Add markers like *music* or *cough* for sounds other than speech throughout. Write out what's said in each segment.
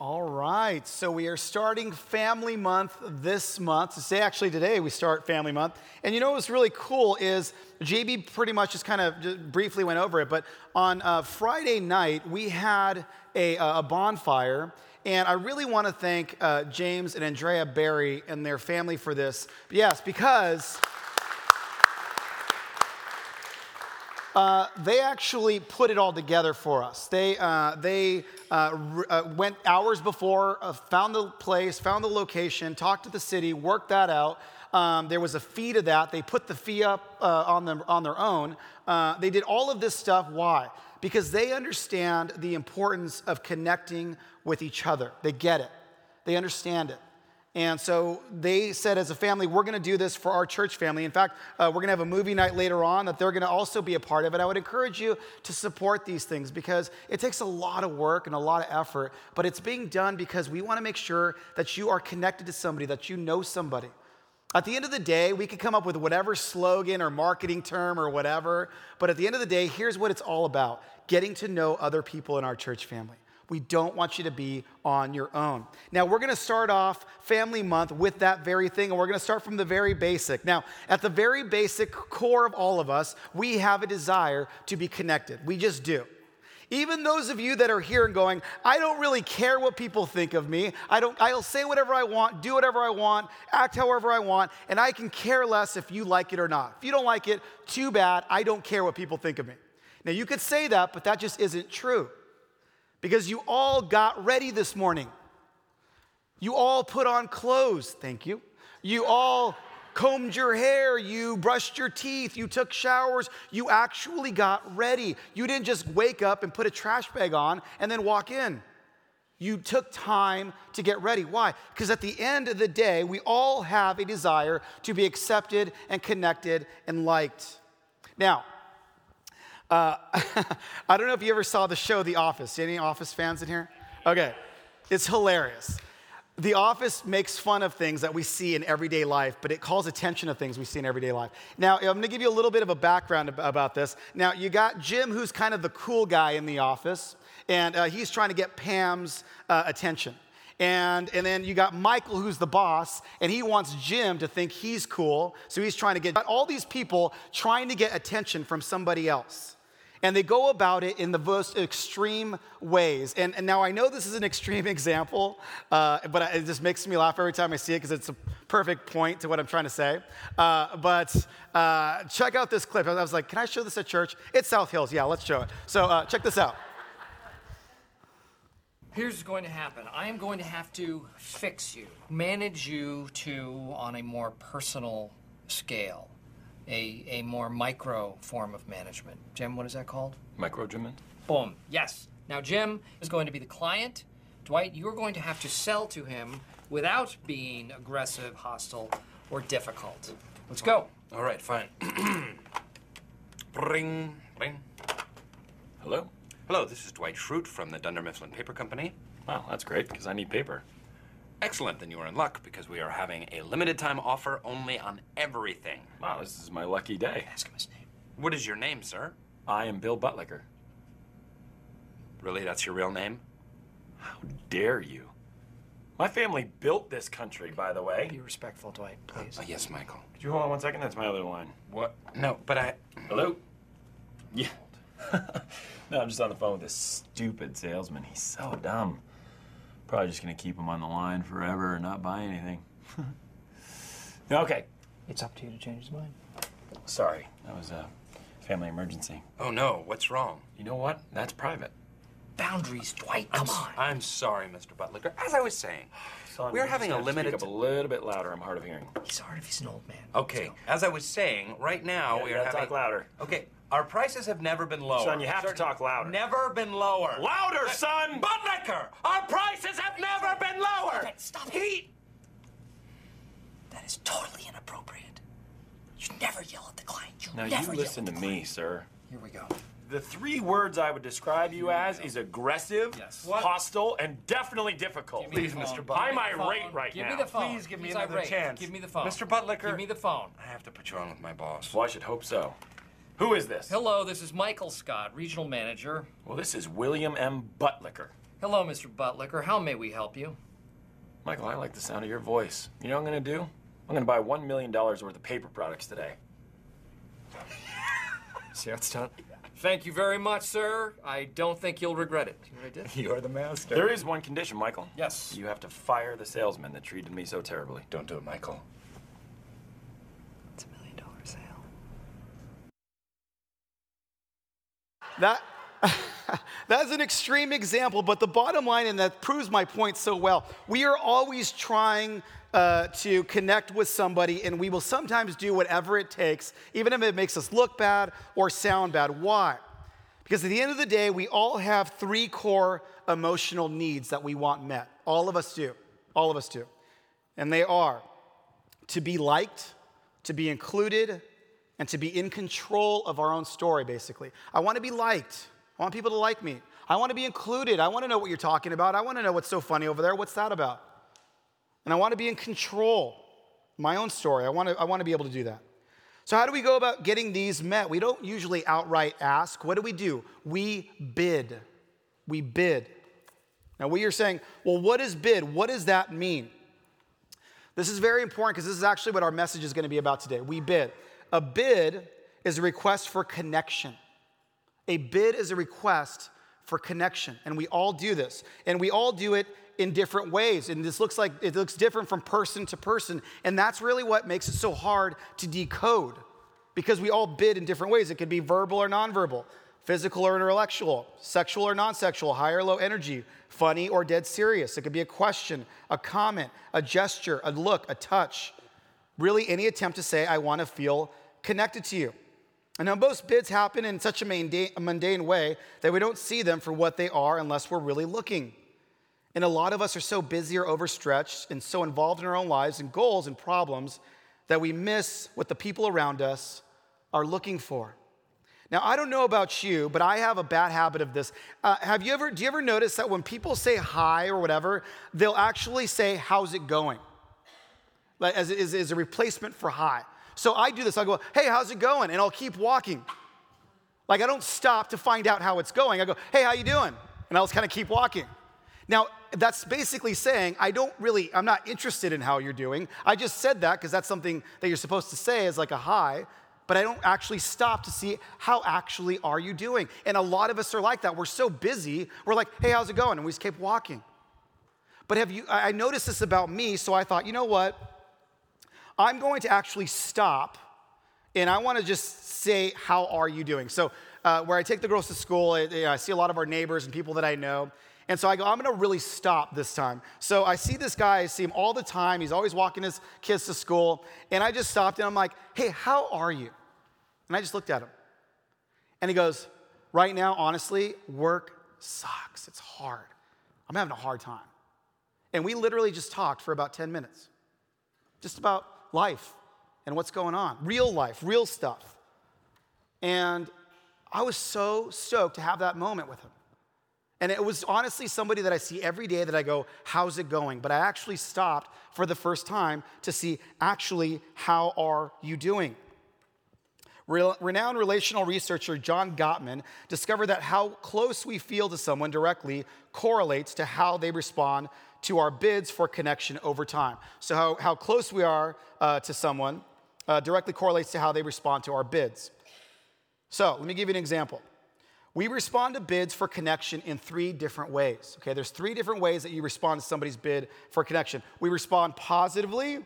All right, so we are starting Family Month this month. To say actually today we start Family Month. And you know what's really cool is JB pretty much just kind of briefly went over it, but on uh, Friday night we had a, a bonfire. And I really want to thank uh, James and Andrea Barry and their family for this. Yes, because Uh, they actually put it all together for us. They, uh, they uh, uh went hours before, uh, found the place, found the location, talked to the city, worked that out. Um, there was a fee to that. They put the fee up on, them, on their own. they did all of this stuff. Why? Because they understand the importance of connecting with each other. They get it, they understand it. And so they said, as a family, we're going to do this for our church family. In fact, uh, we're going to have a movie night later on that they're going to also be a part of it. I would encourage you to support these things because it takes a lot of work and a lot of effort, but it's being done because we want to make sure that you are connected to somebody, that you know somebody. At the end of the day, we could come up with whatever slogan or marketing term or whatever, but at the end of the day, here's what it's all about getting to know other people in our church family. We don't want you to be on your own. Now, we're going to start off Family Month with that very thing, and we're going to start from the very basic. Now, at the very basic core of all of us, we have a desire to be connected. We just do. Even those of you that are here and going, I don't really care what people think of me. I don't I'll say whatever I want, do whatever I want, act however I want, and I can care less if you like it or not. If you don't like it, too bad. I don't care what people think of me. Now you could say that, but that just isn't true because you all got ready this morning. You all put on clothes, thank you. You all combed your hair, you brushed your teeth, you took showers, you actually got ready. You didn't just wake up and put a trash bag on and then walk in. You took time to get ready. Why? Because at the end of the day, we all have a desire to be accepted and connected and liked. Now, uh, *laughs* I don't know if you ever saw the show The Office. Any Office fans in here? Okay, it's hilarious. The Office makes fun of things that we see in everyday life, but it calls attention to things we see in everyday life. Now, I'm gonna give you a little bit of a background about this. Now, you got Jim, who's kind of the cool guy in the office, and uh, he's trying to get Pam's uh, attention. And, and then you got Michael, who's the boss, and he wants Jim to think he's cool. So he's trying to get all these people trying to get attention from somebody else. And they go about it in the most extreme ways. And, and now I know this is an extreme *laughs* example, uh, but it just makes me laugh every time I see it because it's a perfect point to what I'm trying to say. Uh, but uh, check out this clip. I was like, can I show this at church? It's South Hills. Yeah, let's show it. So uh, check this out. Here's what's going to happen. I am going to have to fix you, manage you to on a more personal scale a, a more micro form of management. Jim, what is that called? Microagement. Boom. Yes. Now, Jim is going to be the client. Dwight, you're going to have to sell to him without being aggressive, hostile, or difficult. Let's go. All right, fine. *clears throat* ring, ring. Hello? Hello, this is Dwight Schrute from the Dunder Mifflin Paper Company. Wow, that's great, because I need paper. Excellent, then you are in luck because we are having a limited time offer only on everything. Wow, this is my lucky day. Ask him his name. What is your name, sir? I am Bill Buttlicker. Really, that's your real name? How dare you? My family built this country, by the way. Be respectful, Dwight, please. Uh, yes, Michael. Could you hold on one second? That's my other line. What? No, but I. Hello? Yeah. *laughs* no, I'm just on the phone with this stupid salesman. He's so dumb. Probably just gonna keep him on the line forever and not buy anything. *laughs* okay. It's up to you to change his mind. Sorry, that was a family emergency. Oh no, what's wrong? You know what? That's private. Boundaries, Dwight. Come I'm, on. I'm sorry, Mr. Butler. As I was saying, Son, we're having a limited. Speak up a little bit louder. I'm hard of hearing. He's hard if he's an old man. Okay. As I was saying, right now Yeah, we are gotta having. talk louder. Okay. Our prices have never been lower. Son, you have to talk louder. Never been lower. Louder, uh, son! Buttlicker! Our prices have never been lower! Okay, stop it. That is totally inappropriate. You never yell at the client. You Now never you listen yell to at the me, client. sir. Here we go. The three words I would describe you as is aggressive, Yes. What? hostil, and definitely difficult. Give the Please, Mr. phone. Butler. I'm Give me the irate phone. right Give now. me the phone. Please give me He's another irate. chance. Give me the phone. Mr. Buttlicker. Give me the phone. I have to put you on with my boss. Well, I should hope so. Who is this? Hello, this is Michael Scott, regional manager. Well, this is William M. Buttlicker. Hello, Mr. Buttlicker. How may we help you? Michael, I like the sound of your voice. You know what I'm gonna do? I'm gonna buy $1 million worth of paper products today. See how it's done? Thank you very much, sir. I don't think you'll regret it. See what I did? *laughs* You're the master. There is one condition, Michael. Yes. You have to fire the salesman that treated me so terribly. Don't do it, Michael. It's a million dollar sale. That, *laughs* that's an extreme example, but the bottom line, and that proves my point so well, we are always trying uh, to connect with somebody, and we will sometimes do whatever it takes, even if it makes us look bad or sound bad. Why? Because at the end of the day, we all have three core emotional needs that we want met. All of us do. All of us do. And they are to be liked, to be included, and to be in control of our own story, basically. I want to be liked. I want people to like me. I want to be included. I want to know what you're talking about. I want to know what's so funny over there. What's that about? And I want to be in control. My own story. I want to, I want to be able to do that. So, how do we go about getting these met? We don't usually outright ask. What do we do? We bid. We bid. Now, we are saying, well, what is bid? What does that mean? This is very important because this is actually what our message is going to be about today. We bid. A bid is a request for connection. A bid is a request for connection. And we all do this. And we all do it in different ways. And this looks like it looks different from person to person. And that's really what makes it so hard to decode because we all bid in different ways. It could be verbal or nonverbal, physical or intellectual, sexual or non sexual, high or low energy, funny or dead serious. It could be a question, a comment, a gesture, a look, a touch. Really, any attempt to say, I want to feel connected to you. And now, most bids happen in such a mundane way that we don't see them for what they are unless we're really looking. And a lot of us are so busy or overstretched and so involved in our own lives and goals and problems that we miss what the people around us are looking for. Now, I don't know about you, but I have a bad habit of this. Uh, have you ever, do you ever notice that when people say hi or whatever, they'll actually say, How's it going? Like, as, as, as a replacement for hi. So I do this. I'll go, hey, how's it going? And I'll keep walking. Like I don't stop to find out how it's going. I go, hey, how you doing? And I'll just kind of keep walking. Now, that's basically saying I don't really, I'm not interested in how you're doing. I just said that because that's something that you're supposed to say as like a hi, but I don't actually stop to see how actually are you doing. And a lot of us are like that. We're so busy, we're like, hey, how's it going? And we just keep walking. But have you, I noticed this about me, so I thought, you know what? I'm going to actually stop and I want to just say, How are you doing? So, uh, where I take the girls to school, I, I see a lot of our neighbors and people that I know. And so I go, I'm gonna really stop this time. So I see this guy, I see him all the time. He's always walking his kids to school. And I just stopped and I'm like, hey, how are you? And I just looked at him. And he goes, right now, honestly, work sucks. It's hard. I'm having a hard time. And we literally just talked for about 10 minutes, just about life and what's going on, real life, real stuff. And I was so stoked to have that moment with him. And it was honestly somebody that I see every day that I go, How's it going? But I actually stopped for the first time to see, actually, how are you doing? Renowned relational researcher John Gottman discovered that how close we feel to someone directly correlates to how they respond to our bids for connection over time. So, how, how close we are uh, to someone uh, directly correlates to how they respond to our bids. So, let me give you an example. We respond to bids for connection in three different ways. Okay, there's three different ways that you respond to somebody's bid for connection. We respond positively,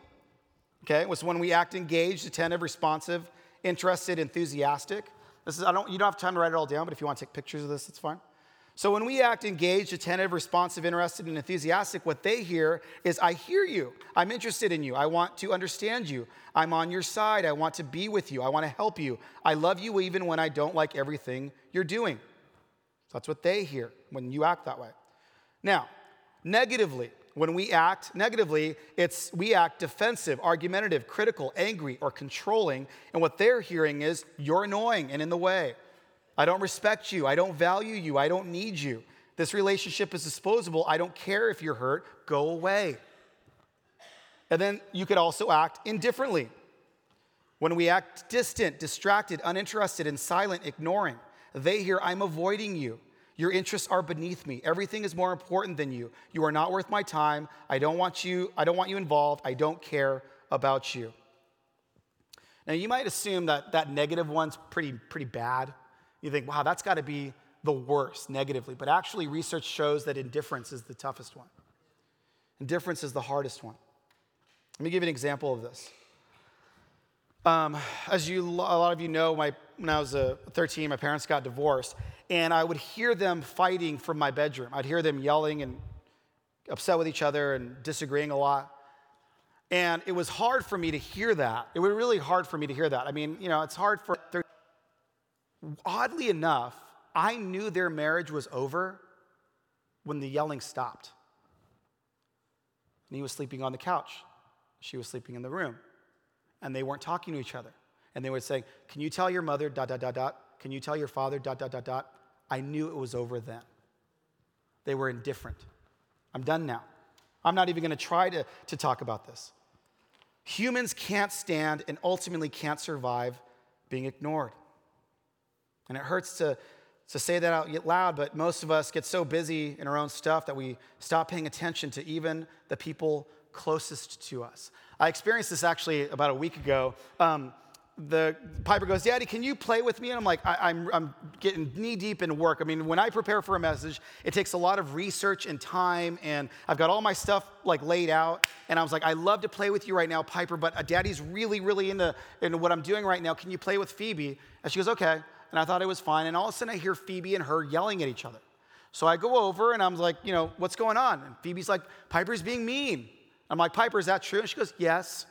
okay, was when we act engaged, attentive, responsive, interested, enthusiastic. This is, I don't, you don't have time to write it all down, but if you want to take pictures of this, it's fine. So when we act engaged, attentive, responsive, interested, and enthusiastic, what they hear is, I hear you. I'm interested in you. I want to understand you. I'm on your side. I want to be with you. I want to help you. I love you even when I don't like everything you're doing. That's what they hear when you act that way. Now, negatively, when we act negatively, it's we act defensive, argumentative, critical, angry, or controlling. And what they're hearing is, you're annoying and in the way. I don't respect you. I don't value you. I don't need you. This relationship is disposable. I don't care if you're hurt. Go away. And then you could also act indifferently. When we act distant, distracted, uninterested, and silent, ignoring, they hear, I'm avoiding you. Your interests are beneath me. Everything is more important than you. You are not worth my time. I don't want you, I don't want you involved. I don't care about you. Now, you might assume that that negative one's pretty, pretty bad. You think, wow, that's got to be the worst negatively. But actually, research shows that indifference is the toughest one. Indifference is the hardest one. Let me give you an example of this. Um, as you, a lot of you know, my, when I was uh, 13, my parents got divorced, and I would hear them fighting from my bedroom. I'd hear them yelling and upset with each other and disagreeing a lot. And it was hard for me to hear that. It was really hard for me to hear that. I mean, you know, it's hard for. Oddly enough, I knew their marriage was over when the yelling stopped. And he was sleeping on the couch. She was sleeping in the room. And they weren't talking to each other. And they would say, Can you tell your mother, dot, dot, dot, dot? Can you tell your father, dot, dot, dot, dot? I knew it was over then. They were indifferent. I'm done now. I'm not even going to try to, to talk about this. Humans can't stand and ultimately can't survive being ignored. And it hurts to, to say that out loud, but most of us get so busy in our own stuff that we stop paying attention to even the people closest to us. I experienced this actually about a week ago. Um, the Piper goes, Daddy, can you play with me? And I'm like, I, am I'm, I'm getting knee deep in work. I mean, when I prepare for a message, it takes a lot of research and time, and I've got all my stuff like laid out. And I was like, I love to play with you right now, Piper, but uh, Daddy's really, really into, into what I'm doing right now. Can you play with Phoebe? And she goes, Okay. And I thought it was fine. And all of a sudden, I hear Phoebe and her yelling at each other. So I go over and I'm like, you know, what's going on? And Phoebe's like, Piper's being mean. I'm like, Piper, is that true? And she goes, Yes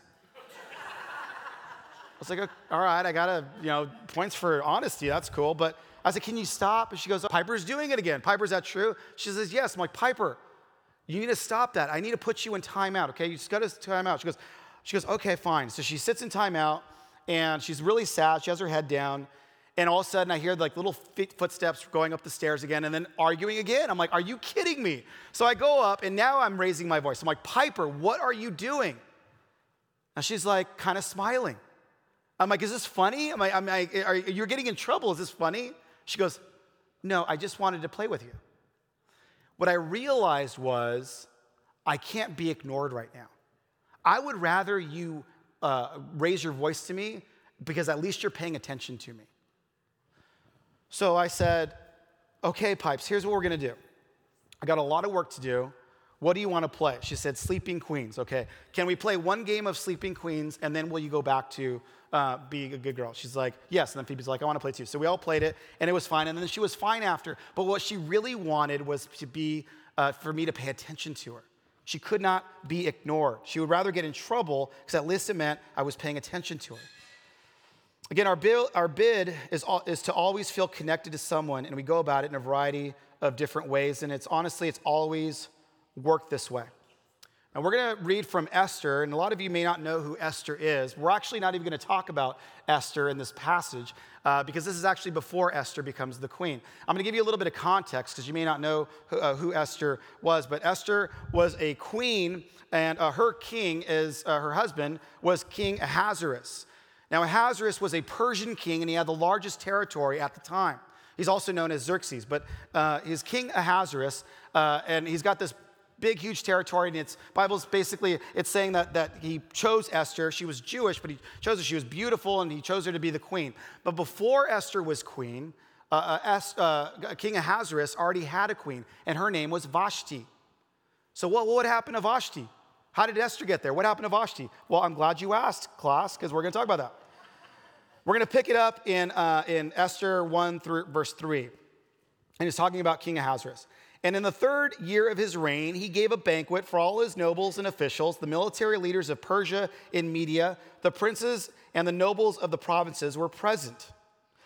I was like, all right, I got a, you know, points for honesty. That's cool. But I said, can you stop? And she goes, Piper's doing it again. Piper, is that true? She says, yes. I'm like, Piper, you need to stop that. I need to put you in timeout, okay? You just got to timeout. She goes, she goes, okay, fine. So she sits in timeout and she's really sad. She has her head down. And all of a sudden, I hear like little footsteps going up the stairs again and then arguing again. I'm like, are you kidding me? So I go up and now I'm raising my voice. I'm like, Piper, what are you doing? And she's like, kind of smiling. I'm like, is this funny? Am I, am are, you're getting in trouble. Is this funny? She goes, no, I just wanted to play with you. What I realized was I can't be ignored right now. I would rather you uh, raise your voice to me because at least you're paying attention to me. So I said, okay, Pipes, here's what we're gonna do. I got a lot of work to do. What do you want to play? She said, Sleeping Queens. Okay. Can we play one game of Sleeping Queens and then will you go back to uh, being a good girl? She's like, Yes. And then Phoebe's like, I want to play too. So we all played it and it was fine. And then she was fine after. But what she really wanted was to be, uh, for me to pay attention to her. She could not be ignored. She would rather get in trouble because at least it meant I was paying attention to her. Again, our, bill, our bid is, is to always feel connected to someone, and we go about it in a variety of different ways. And it's honestly, it's always worked this way. And we're going to read from Esther, and a lot of you may not know who Esther is. We're actually not even going to talk about Esther in this passage uh, because this is actually before Esther becomes the queen. I'm going to give you a little bit of context because you may not know who, uh, who, Esther was, but Esther was a queen, and uh, her king is uh, her husband was King Ahasuerus. Now, Ahasuerus was a Persian king, and he had the largest territory at the time. He's also known as Xerxes, but uh, he's King Ahasuerus, uh, and he's got this big, huge territory. And it's Bible's basically it's saying that, that he chose Esther. She was Jewish, but he chose her. She was beautiful, and he chose her to be the queen. But before Esther was queen, uh, uh, uh, King Ahasuerus already had a queen, and her name was Vashti. So what, what happen to Vashti? How did Esther get there? What happened to Vashti? Well, I'm glad you asked, class, because we're going to talk about that. We're going to pick it up in, uh, in Esther 1 through verse 3. And he's talking about King Ahasuerus. And in the third year of his reign, he gave a banquet for all his nobles and officials, the military leaders of Persia and Media, the princes and the nobles of the provinces were present.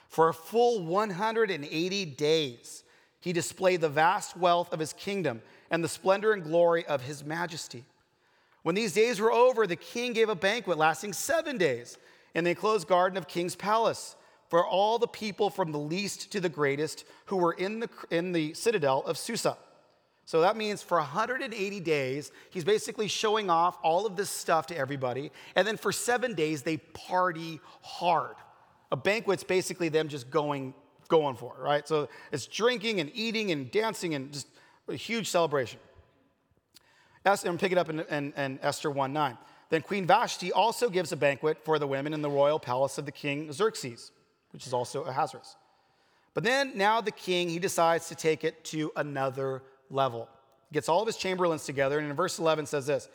For a full 180 days, he displayed the vast wealth of his kingdom and the splendor and glory of his majesty. When these days were over, the king gave a banquet lasting seven days in the enclosed garden of King's palace for all the people from the least to the greatest who were in the, in the citadel of Susa. So that means for 180 days, he's basically showing off all of this stuff to everybody. And then for seven days, they party hard. A banquet's basically them just going going for, it, right? So it's drinking and eating and dancing and just a huge celebration. Esther, and pick it up in, in, in Esther 1 9. Then Queen Vashti also gives a banquet for the women in the royal palace of the king Xerxes, which is also Ahasuerus. But then now the king, he decides to take it to another level. Gets all of his chamberlains together, and in verse 11 says this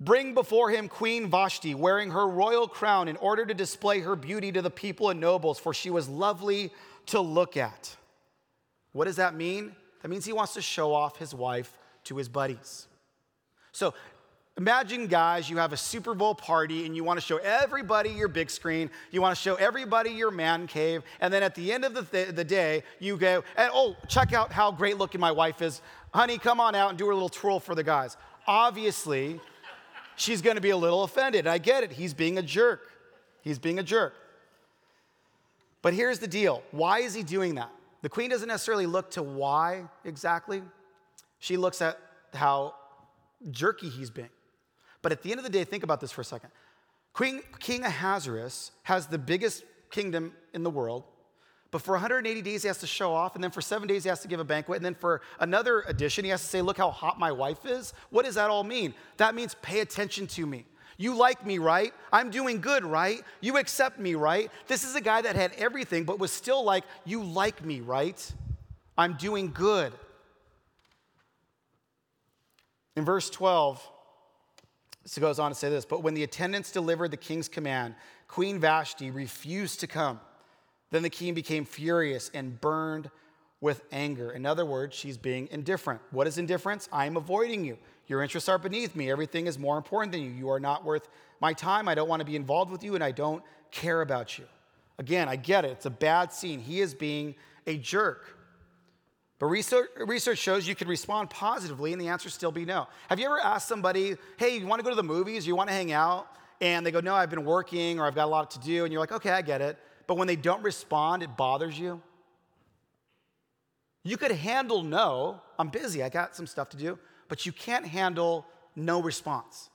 Bring before him Queen Vashti, wearing her royal crown, in order to display her beauty to the people and nobles, for she was lovely to look at. What does that mean? That means he wants to show off his wife to his buddies. So imagine, guys, you have a Super Bowl party and you want to show everybody your big screen. You want to show everybody your man cave. And then at the end of the, th- the day, you go, and, oh, check out how great looking my wife is. Honey, come on out and do a little twirl for the guys. Obviously, she's going to be a little offended. I get it. He's being a jerk. He's being a jerk. But here's the deal why is he doing that? The queen doesn't necessarily look to why exactly, she looks at how jerky he's being. But at the end of the day, think about this for a second. Queen, King Ahasuerus has the biggest kingdom in the world, but for 180 days he has to show off, and then for seven days he has to give a banquet, and then for another edition he has to say, Look how hot my wife is. What does that all mean? That means pay attention to me. You like me, right? I'm doing good, right? You accept me, right? This is a guy that had everything, but was still like, You like me, right? I'm doing good. In verse 12, it goes on to say this But when the attendants delivered the king's command, Queen Vashti refused to come. Then the king became furious and burned with anger. In other words, she's being indifferent. What is indifference? I am avoiding you. Your interests are beneath me. Everything is more important than you. You are not worth my time. I don't want to be involved with you, and I don't care about you. Again, I get it. It's a bad scene. He is being a jerk. But research, research shows you can respond positively, and the answer still be no. Have you ever asked somebody, hey, you want to go to the movies? You want to hang out? And they go, no, I've been working or I've got a lot to do. And you're like, okay, I get it. But when they don't respond, it bothers you. You could handle no, I'm busy, I got some stuff to do, but you can't handle no response.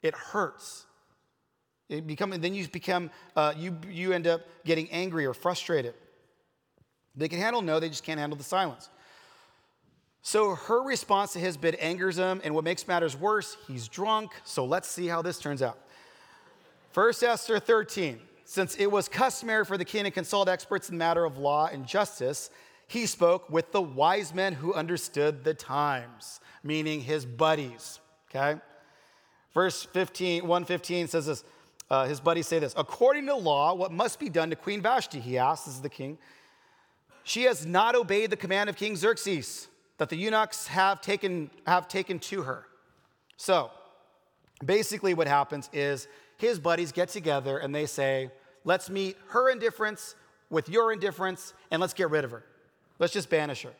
It hurts. It become, and then you become, uh, you, you end up getting angry or frustrated. They can handle no, they just can't handle the silence. So her response to his bid angers him, and what makes matters worse, he's drunk. So let's see how this turns out. First Esther 13. Since it was customary for the king to consult experts in the matter of law and justice, he spoke with the wise men who understood the times, meaning his buddies. Okay? Verse 15, 115 says this. Uh, his buddies say this According to law, what must be done to Queen Vashti? He asks, This is the king. She has not obeyed the command of King Xerxes that the eunuchs have taken, have taken to her. So basically, what happens is his buddies get together and they say, Let's meet her indifference with your indifference and let's get rid of her. Let's just banish her.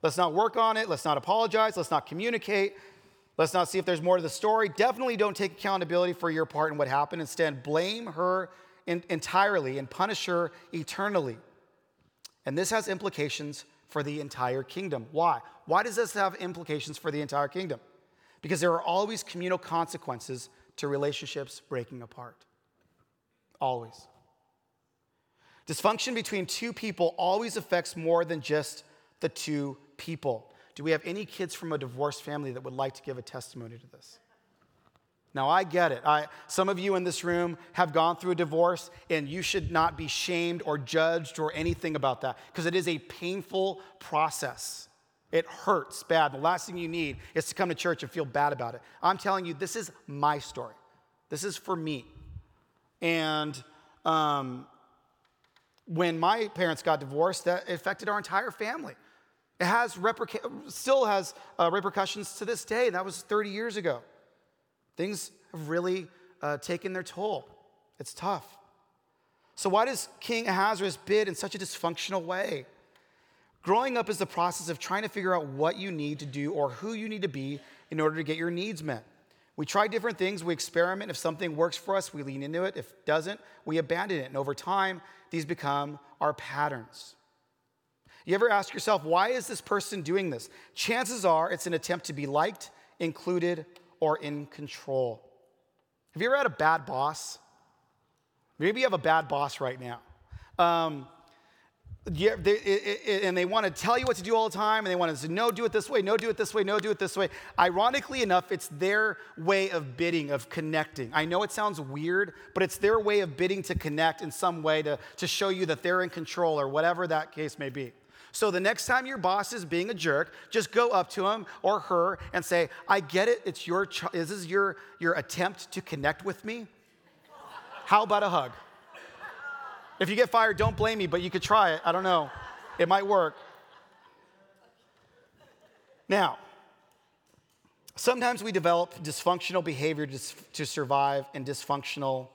Let's not work on it. Let's not apologize. Let's not communicate. Let's not see if there's more to the story. Definitely don't take accountability for your part in what happened. Instead, blame her in, entirely and punish her eternally. And this has implications for the entire kingdom. Why? Why does this have implications for the entire kingdom? Because there are always communal consequences to relationships breaking apart. Always. Dysfunction between two people always affects more than just the two people. Do we have any kids from a divorced family that would like to give a testimony to this? Now, I get it. I, some of you in this room have gone through a divorce, and you should not be shamed or judged or anything about that because it is a painful process. It hurts bad. The last thing you need is to come to church and feel bad about it. I'm telling you, this is my story. This is for me. And um, when my parents got divorced, that affected our entire family. It has repercu- still has uh, repercussions to this day. That was 30 years ago. Things have really uh, taken their toll. It's tough. So, why does King Ahasuerus bid in such a dysfunctional way? Growing up is the process of trying to figure out what you need to do or who you need to be in order to get your needs met. We try different things, we experiment. If something works for us, we lean into it. If it doesn't, we abandon it. And over time, these become our patterns. You ever ask yourself, why is this person doing this? Chances are it's an attempt to be liked, included, or in control. Have you ever had a bad boss? Maybe you have a bad boss right now. Um, yeah, they, it, it, and they want to tell you what to do all the time, and they want to say, no, do it this way, no, do it this way, no, do it this way. Ironically enough, it's their way of bidding, of connecting. I know it sounds weird, but it's their way of bidding to connect in some way to, to show you that they're in control or whatever that case may be. So the next time your boss is being a jerk, just go up to him or her and say, I get it, it's your, ch- this is your, your attempt to connect with me. How about a hug? If you get fired, don't blame me, but you could try it. I don't know. It might work. Now, sometimes we develop dysfunctional behavior to survive in dysfunctional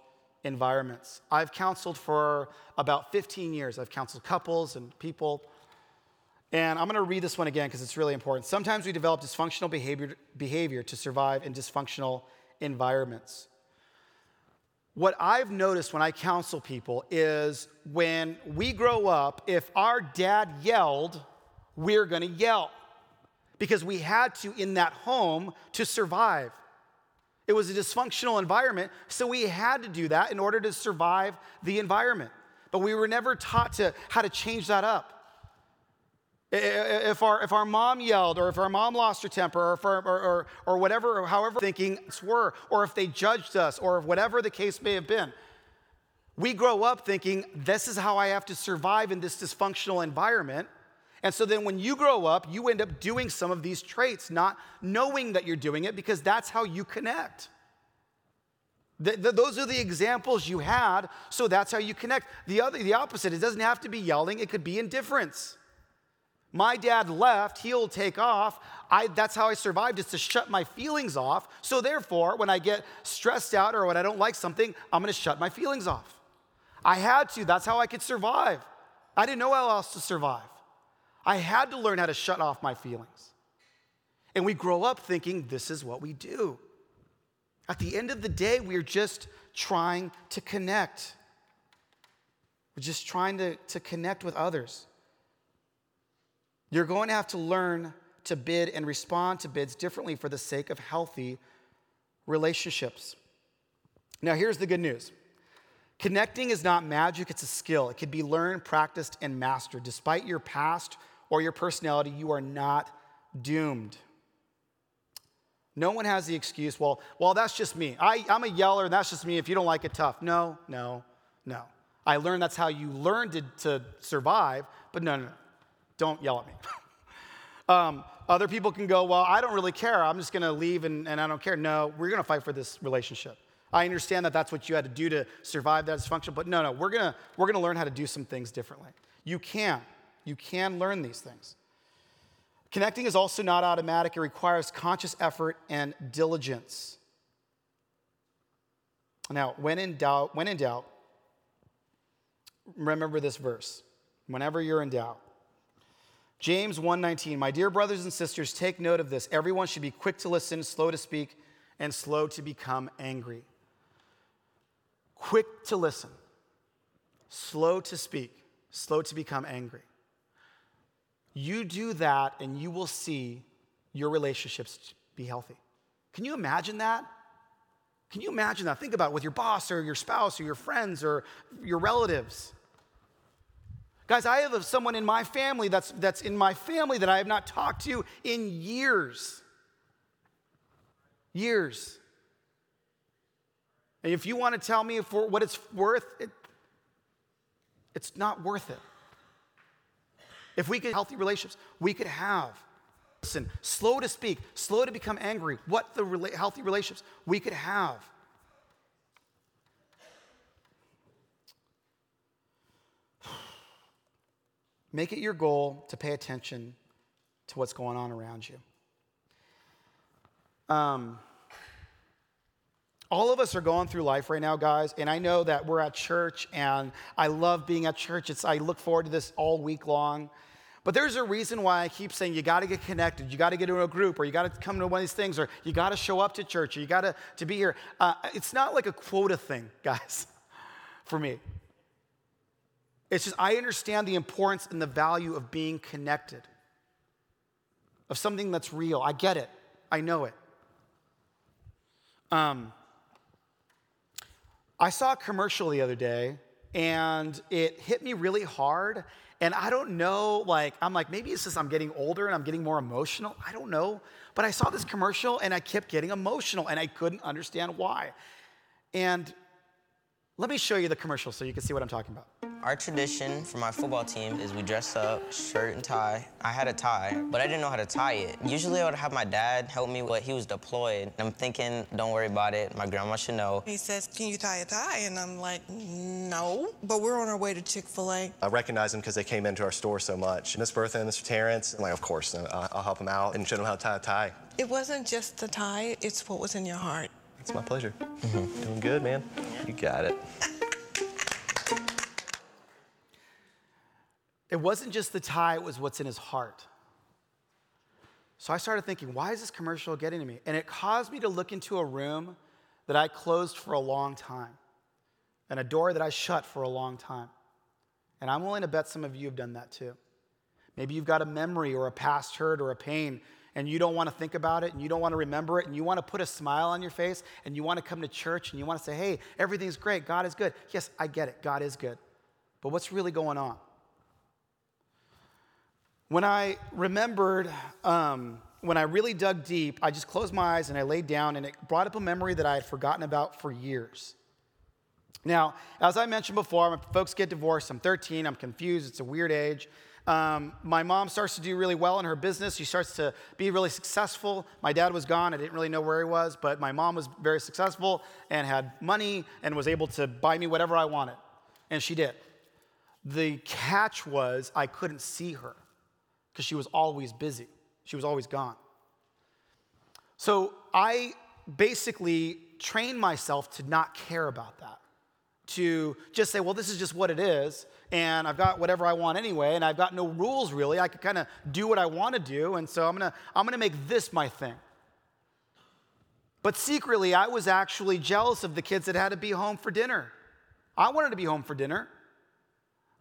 environments. I've counseled for about 15 years. I've counseled couples and people. And I'm going to read this one again because it's really important. Sometimes we develop dysfunctional behavior, behavior to survive in dysfunctional environments. What I've noticed when I counsel people is when we grow up, if our dad yelled, we're gonna yell because we had to in that home to survive. It was a dysfunctional environment, so we had to do that in order to survive the environment. But we were never taught to how to change that up. If our, if our mom yelled, or if our mom lost her temper, or, our, or, or, or, whatever, or however thinking were, or if they judged us, or whatever the case may have been, we grow up thinking, this is how I have to survive in this dysfunctional environment. And so then when you grow up, you end up doing some of these traits, not knowing that you're doing it because that's how you connect. The, the, those are the examples you had, so that's how you connect. The other, the opposite, it doesn't have to be yelling, it could be indifference. My dad left, he'll take off. I, that's how I survived, is to shut my feelings off. So, therefore, when I get stressed out or when I don't like something, I'm gonna shut my feelings off. I had to, that's how I could survive. I didn't know how else to survive. I had to learn how to shut off my feelings. And we grow up thinking this is what we do. At the end of the day, we're just trying to connect. We're just trying to, to connect with others. You're going to have to learn to bid and respond to bids differently for the sake of healthy relationships. Now, here's the good news connecting is not magic, it's a skill. It can be learned, practiced, and mastered. Despite your past or your personality, you are not doomed. No one has the excuse, well, well, that's just me. I, I'm a yeller, and that's just me. If you don't like it, tough. No, no, no. I learned that's how you learned to, to survive, but no, no, no. Don't yell at me. *laughs* um, other people can go, Well, I don't really care. I'm just going to leave and, and I don't care. No, we're going to fight for this relationship. I understand that that's what you had to do to survive that dysfunction, but no, no, we're going to we're going to learn how to do some things differently. You can. You can learn these things. Connecting is also not automatic, it requires conscious effort and diligence. Now, when in doubt, when in doubt, remember this verse. Whenever you're in doubt, James 1:19 My dear brothers and sisters take note of this. Everyone should be quick to listen slow to speak and slow to become angry. Quick to listen slow to speak slow to become angry. You do that and you will see your relationships be healthy. Can you imagine that? Can you imagine that? Think about it with your boss or your spouse or your friends or your relatives Guys, I have someone in my family that's, that's in my family that I have not talked to in years. Years. And if you want to tell me for what it's worth, it, it's not worth it. If we could healthy relationships, we could have. Listen, slow to speak, slow to become angry. What the rela- healthy relationships we could have. Make it your goal to pay attention to what's going on around you. Um, all of us are going through life right now, guys, and I know that we're at church, and I love being at church. It's, I look forward to this all week long. But there's a reason why I keep saying you got to get connected, you got to get into a group, or you got to come to one of these things, or you got to show up to church, or you got to, be here. Uh, it's not like a quota thing, *laughs* guys, for me. It's just, I understand the importance and the value of being connected, of something that's real. I get it, I know it. Um, I saw a commercial the other day, and it hit me really hard. And I don't know, like, I'm like, maybe it's just I'm getting older and I'm getting more emotional. I don't know. But I saw this commercial and I kept getting emotional and I couldn't understand why. And let me show you the commercial so you can see what I'm talking about. Our tradition for my football team is we dress up, shirt and tie. I had a tie, but I didn't know how to tie it. Usually I would have my dad help me, but he was deployed. I'm thinking, don't worry about it. My grandma should know. He says, Can you tie a tie? And I'm like, No. But we're on our way to Chick fil A. I recognize them because they came into our store so much. Miss Bertha and Mr. Terrence, I'm like, of course, I'll, I'll help them out and show them how to tie a tie. It wasn't just the tie, it's what was in your heart. It's my pleasure. Mm-hmm. Doing good, man. You got it. It wasn't just the tie, it was what's in his heart. So I started thinking, why is this commercial getting to me? And it caused me to look into a room that I closed for a long time and a door that I shut for a long time. And I'm willing to bet some of you have done that too. Maybe you've got a memory or a past hurt or a pain and you don't want to think about it and you don't want to remember it and you want to put a smile on your face and you want to come to church and you want to say, hey, everything's great. God is good. Yes, I get it. God is good. But what's really going on? When I remembered, um, when I really dug deep, I just closed my eyes and I laid down, and it brought up a memory that I had forgotten about for years. Now, as I mentioned before, when folks get divorced. I'm 13, I'm confused, it's a weird age. Um, my mom starts to do really well in her business. She starts to be really successful. My dad was gone. I didn't really know where he was, but my mom was very successful and had money and was able to buy me whatever I wanted. And she did. The catch was I couldn't see her because she was always busy, she was always gone. So I basically trained myself to not care about that, to just say, well, this is just what it is, and I've got whatever I want anyway, and I've got no rules really. I can kind of do what I want to do, and so I'm gonna, I'm gonna make this my thing. But secretly, I was actually jealous of the kids that had to be home for dinner. I wanted to be home for dinner.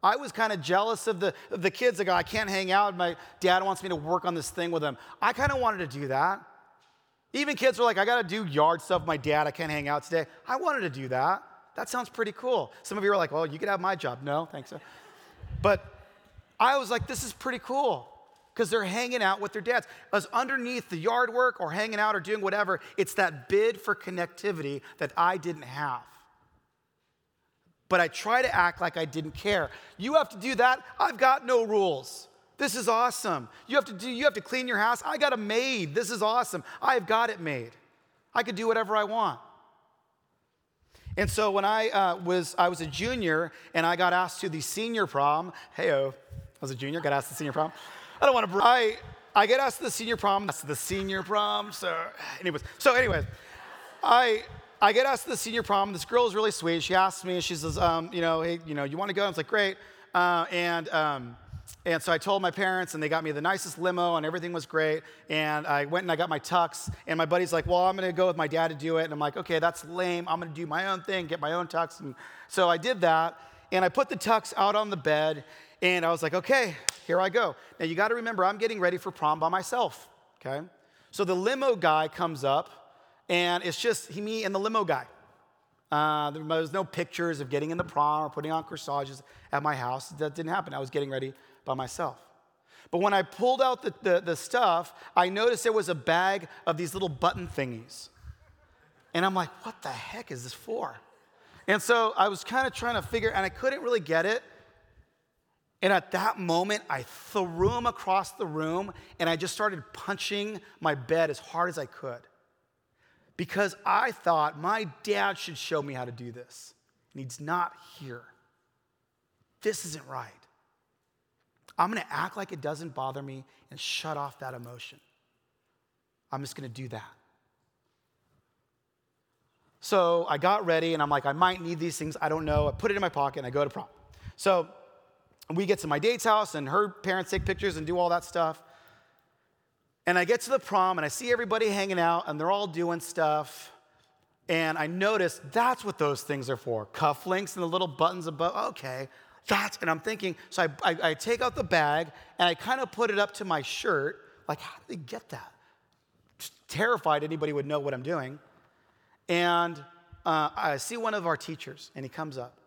I was kind of jealous of the, of the kids that go, I can't hang out. My dad wants me to work on this thing with him. I kind of wanted to do that. Even kids were like, I got to do yard stuff. My dad, I can't hang out today. I wanted to do that. That sounds pretty cool. Some of you are like, well, you could have my job. No, thanks. But I was like, this is pretty cool because they're hanging out with their dads. As underneath the yard work or hanging out or doing whatever, it's that bid for connectivity that I didn't have but I try to act like I didn't care. You have to do that. I've got no rules. This is awesome. You have to do you have to clean your house. I got a maid. This is awesome. I've got it made. I could do whatever I want. And so when I uh, was I was a junior and I got asked to the senior prom. Heyo, I was a junior. Got asked to the senior prom. I don't want to. I I get asked to the senior prom. That's the senior prom. So, anyways. So, anyways, I I get asked to the senior prom. This girl is really sweet. She asks me, she says, um, you know, hey, you know, you want to go? I was like, great. Uh, and um, and so I told my parents, and they got me the nicest limo, and everything was great. And I went and I got my tux, and my buddy's like, well, I'm to go with my dad to do it. And I'm like, okay, that's lame. I'm to do my own thing, get my own tux. And so I did that, and I put the tux out on the bed, and I was like, okay, here I go. Now you got to remember, I'm getting ready for prom by myself. Okay, so the limo guy comes up and it's just me and the limo guy. Uh, there was no pictures of getting in the prom or putting on corsages at my house. That didn't happen. I was getting ready by myself. But when I pulled out the, the, the stuff, I noticed there was a bag of these little button thingies. And I'm like, what the heck is this for? And so I was kind of trying to figure, and I couldn't really get it. And at that moment, I threw them across the room and I just started punching my bed as hard as I could because I thought my dad should show me how to do this. And he's not here. This isn't right. I'm gonna act like it doesn't bother me and shut off that emotion. I'm just gonna do that. So I got ready and I'm like, I might need these things. I don't know. I put it in my pocket and I go to prom. So we get to my date's house and her parents take pictures and do all that stuff. And I get to the prom and I see everybody hanging out and they're all doing stuff. And I notice that's what those things are for cufflinks and the little buttons above. Okay, that's, and I'm thinking, so I, I, I take out the bag and I kind of put it up to my shirt. Like, how did they get that? Just terrified anybody would know what I'm doing. And uh, I see one of our teachers and he comes up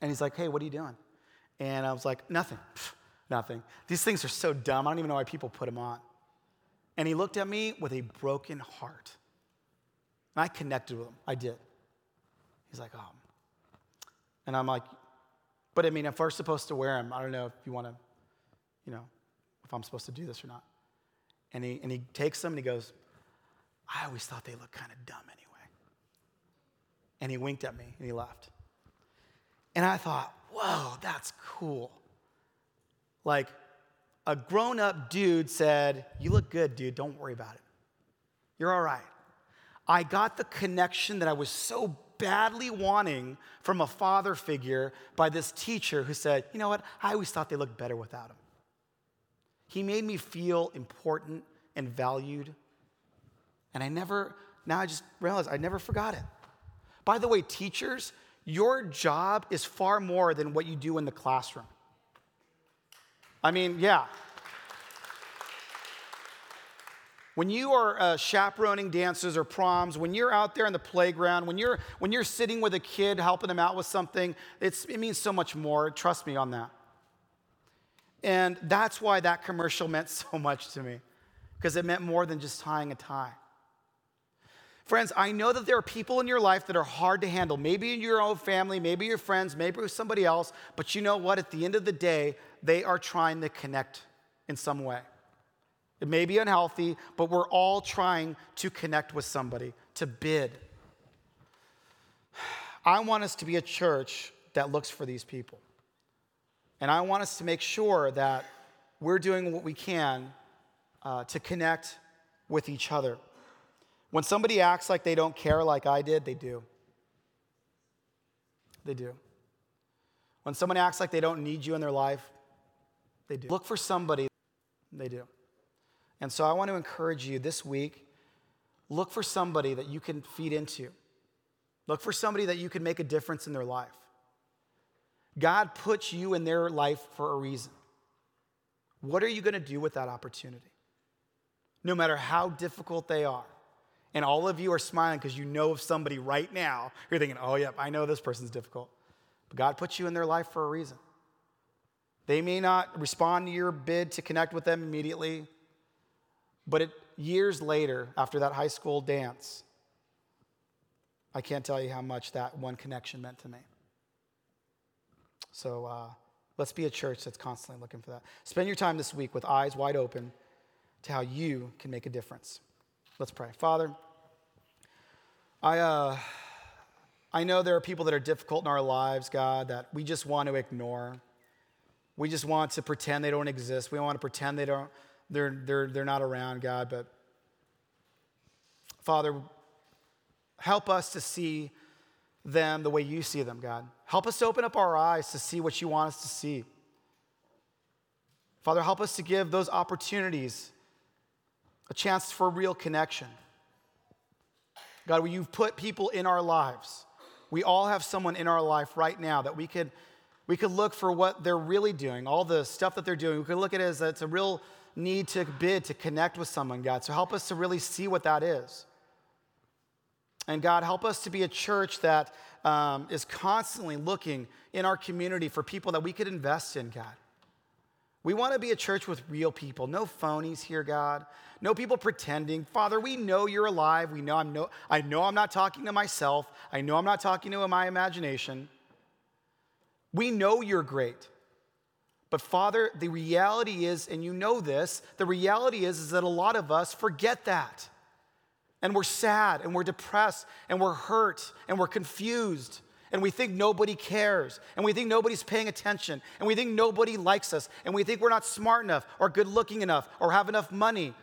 and he's like, hey, what are you doing? And I was like, Nothing, Pff, nothing. These things are so dumb. I don't even know why people put them on. And he looked at me with a broken heart. And I connected with him. I did. He's like, Oh. And I'm like, But I mean, if we're supposed to wear them, I don't know if you want to, you know, if I'm supposed to do this or not. And he, and he takes them and he goes, I always thought they looked kind of dumb anyway. And he winked at me and he left. And I thought, whoa, that's cool. Like a grown up dude said, You look good, dude. Don't worry about it. You're all right. I got the connection that I was so badly wanting from a father figure by this teacher who said, You know what? I always thought they looked better without him. He made me feel important and valued. And I never, now I just realized I never forgot it. By the way, teachers, your job is far more than what you do in the classroom. I mean, yeah. When you are uh, chaperoning dances or proms, when you're out there in the playground, when you're, when you're sitting with a kid helping them out with something, it means so much more. Trust me on that. And that's why that commercial meant so much to me, because it meant more than just tying a tie. Friends, I know that there are people in your life that are hard to handle. Maybe in your own family, maybe your friends, maybe with somebody else, but you know what? At the end of the day, they are trying to connect in some way. It may be unhealthy, but we're all trying to connect with somebody, to bid. I want us to be a church that looks for these people. And I want us to make sure that we're doing what we can uh, to connect with each other. When somebody acts like they don't care like I did, they do. They do. When someone acts like they don't need you in their life, they do. Look for somebody, they do. And so I want to encourage you this week look for somebody that you can feed into. Look for somebody that you can make a difference in their life. God puts you in their life for a reason. What are you going to do with that opportunity? No matter how difficult they are. And all of you are smiling because you know of somebody right now. You're thinking, oh, yep, I know this person's difficult. But God puts you in their life for a reason. They may not respond to your bid to connect with them immediately, but it, years later, after that high school dance, I can't tell you how much that one connection meant to me. So uh, let's be a church that's constantly looking for that. Spend your time this week with eyes wide open to how you can make a difference. Let's pray. Father, I, uh, I know there are people that are difficult in our lives, God, that we just want to ignore. We just want to pretend they don't exist. We want to pretend they don't, they're, they're, they're not around, God. But Father, help us to see them the way you see them, God. Help us to open up our eyes to see what you want us to see. Father, help us to give those opportunities a chance for real connection. God, you've put people in our lives. We all have someone in our life right now that we could, we could look for what they're really doing, all the stuff that they're doing. We could look at it as it's a real need to bid to connect with someone, God. So help us to really see what that is. And God, help us to be a church that um, is constantly looking in our community for people that we could invest in, God. We want to be a church with real people, no phonies here, God. No people pretending. Father, we know you're alive. We know I'm no, I know I'm not talking to myself. I know I'm not talking to my imagination. We know you're great. But Father, the reality is, and you know this, the reality is, is that a lot of us forget that. And we're sad and we're depressed and we're hurt and we're confused and we think nobody cares, and we think nobody's paying attention, and we think nobody likes us, and we think we're not smart enough, or good looking enough, or have enough money.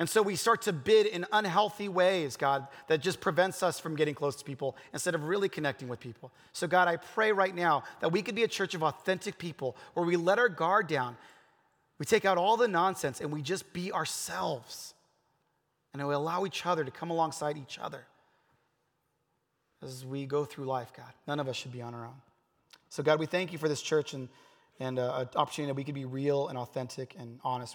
And so we start to bid in unhealthy ways, God, that just prevents us from getting close to people instead of really connecting with people. So, God, I pray right now that we could be a church of authentic people where we let our guard down, we take out all the nonsense, and we just be ourselves. And we allow each other to come alongside each other as we go through life, God. None of us should be on our own. So, God, we thank you for this church and, and uh, an opportunity that we could be real and authentic and honest